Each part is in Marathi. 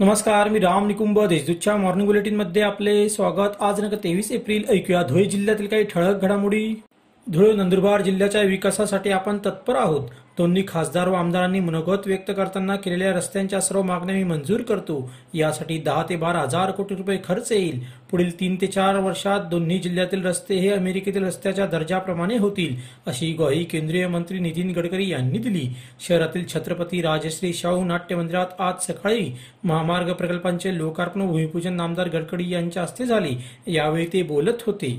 नमस्कार मी राम निकुंभ देशदूतच्या मॉर्निंग बुलेटिनमध्ये आपले स्वागत. आज नका तेवीस एप्रिल ऐकूया धुळे जिल्ह्यातील काही ठळक घडामोडी. धुळे नंदुरबार जिल्ह्याच्या विकासासाठी आपण तत्पर आहोत. दोन्ही खासदार व आमदारांनी मनोगत व्यक्त करताना केलेल्या रस्त्यांच्या सर्व मागण्या मी मंजूर करतो. यासाठी दहा ते बारा हजार कोटी रुपये खर्च येईल. पुढील तीन ते चार वर्षात दोन्ही जिल्ह्यातील रस्ते हे अमेरिकेतील रस्त्याच्या दर्जाप्रमाणे होतील अशी ग्वाही केंद्रीय मंत्री नितीन गडकरी यांनी दिली. शहरातील छत्रपती राजश्री शाहू नाट्य मंदिरात आज सकाळी महामार्ग प्रकल्पांचे लोकार्पण भूमिपूजन नामदार गडकरी यांच्या हस्ते झाले. यावेळी ते बोलत होते.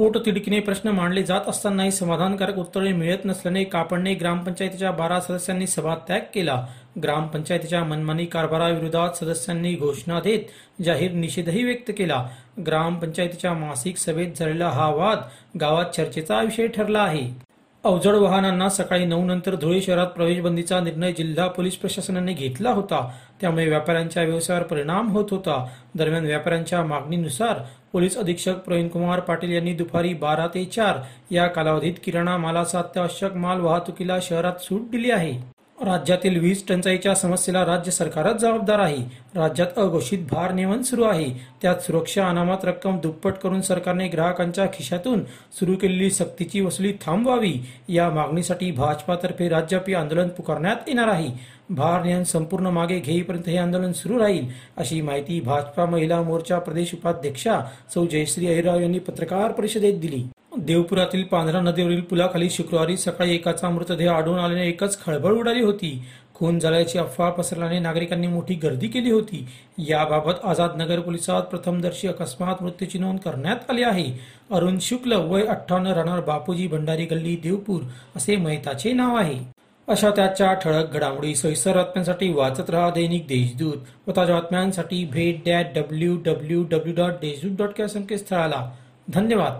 पोटतिडकीने प्रश्न मांडले जात असतानाही समाधानकारक उत्तरे मिळत नसल्याने कापडणे ग्रामपंचायतीच्या बारा सदस्यांनी सभात्याग केला. ग्रामपंचायतीच्या मनमानी कारभाराविरोधात सदस्यांनी घोषणा देत जाहीर निषेधही व्यक्त केला. ग्रामपंचायतीच्या मासिक सभेत झालेला हा वाद गावात चर्चेचा विषय ठरला आहे. अवजड वाहनांना सकाळी नऊ नंतर धुळे शहरात प्रवेशबंदीचा निर्णय जिल्हा पोलीस प्रशासनाने घेतला होता. त्यामुळे व्यापाऱ्यांच्या व्यवसायावर परिणाम होत होता. दरम्यान व्यापाऱ्यांच्या मागणीनुसार पोलीस अधीक्षक प्रवीणकुमार पाटील यांनी दुपारी बारा ते चार या कालावधीत किराणा मालाचा अत्यावश्यक माल वाहतुकीला शहरात सूट दिली आहे. राज्यातील वीज टंचाईच्या समस्येला राज्य सरकारच जबाबदार आहे. राज्यात अघोषित भार नियमन सुरू आहे. त्यात सुरक्षा अनामत रक्कम दुप्पट करून सरकारने ग्राहकांच्या खिशातून सुरू केलेली सक्तीची वसुली थांबवावी. या मागणीसाठी भाजपातर्फे राज्यव्यापी आंदोलन पुकारण्यात येणार आहे. भार नियम संपूर्ण मागे घेईपर्यंत हे आंदोलन सुरू राहील अशी माहिती भाजपा महिला मोर्चा प्रदेश उपाध्यक्षा सौ जयश्री अहिराव यांनी पत्रकार परिषदेत दिली. देवपुरातील पांढरा नदीवरील पुलाखाली शुक्रवारी सकाळी एकाचा मृतदेह आढळून आल्याने एकच खळबळ उडाली होती. खून झाल्याची अफवा पसरल्याने नागरिकांनी मोठी गर्दी केली होती. याबाबत आझाद नगर पोलिसात प्रथमदर्शी अकस्मात मृत्यूची नोंद करण्यात आली आहे. अरुण शुक्ल वय अठ्ठावन्न राहणार बापूजी भंडारी गल्ली देवपूर असे मैताचे नाव आहे. अशा त्याच्या ठळक घडामोडी सविस्तर बातम्यांसाठी वाचत रहा दैनिक देशदूत व ताज्या बातम्यांसाठी भेट that W W W dot Deshdoot dot या संकेतस्थळाला. धन्यवाद.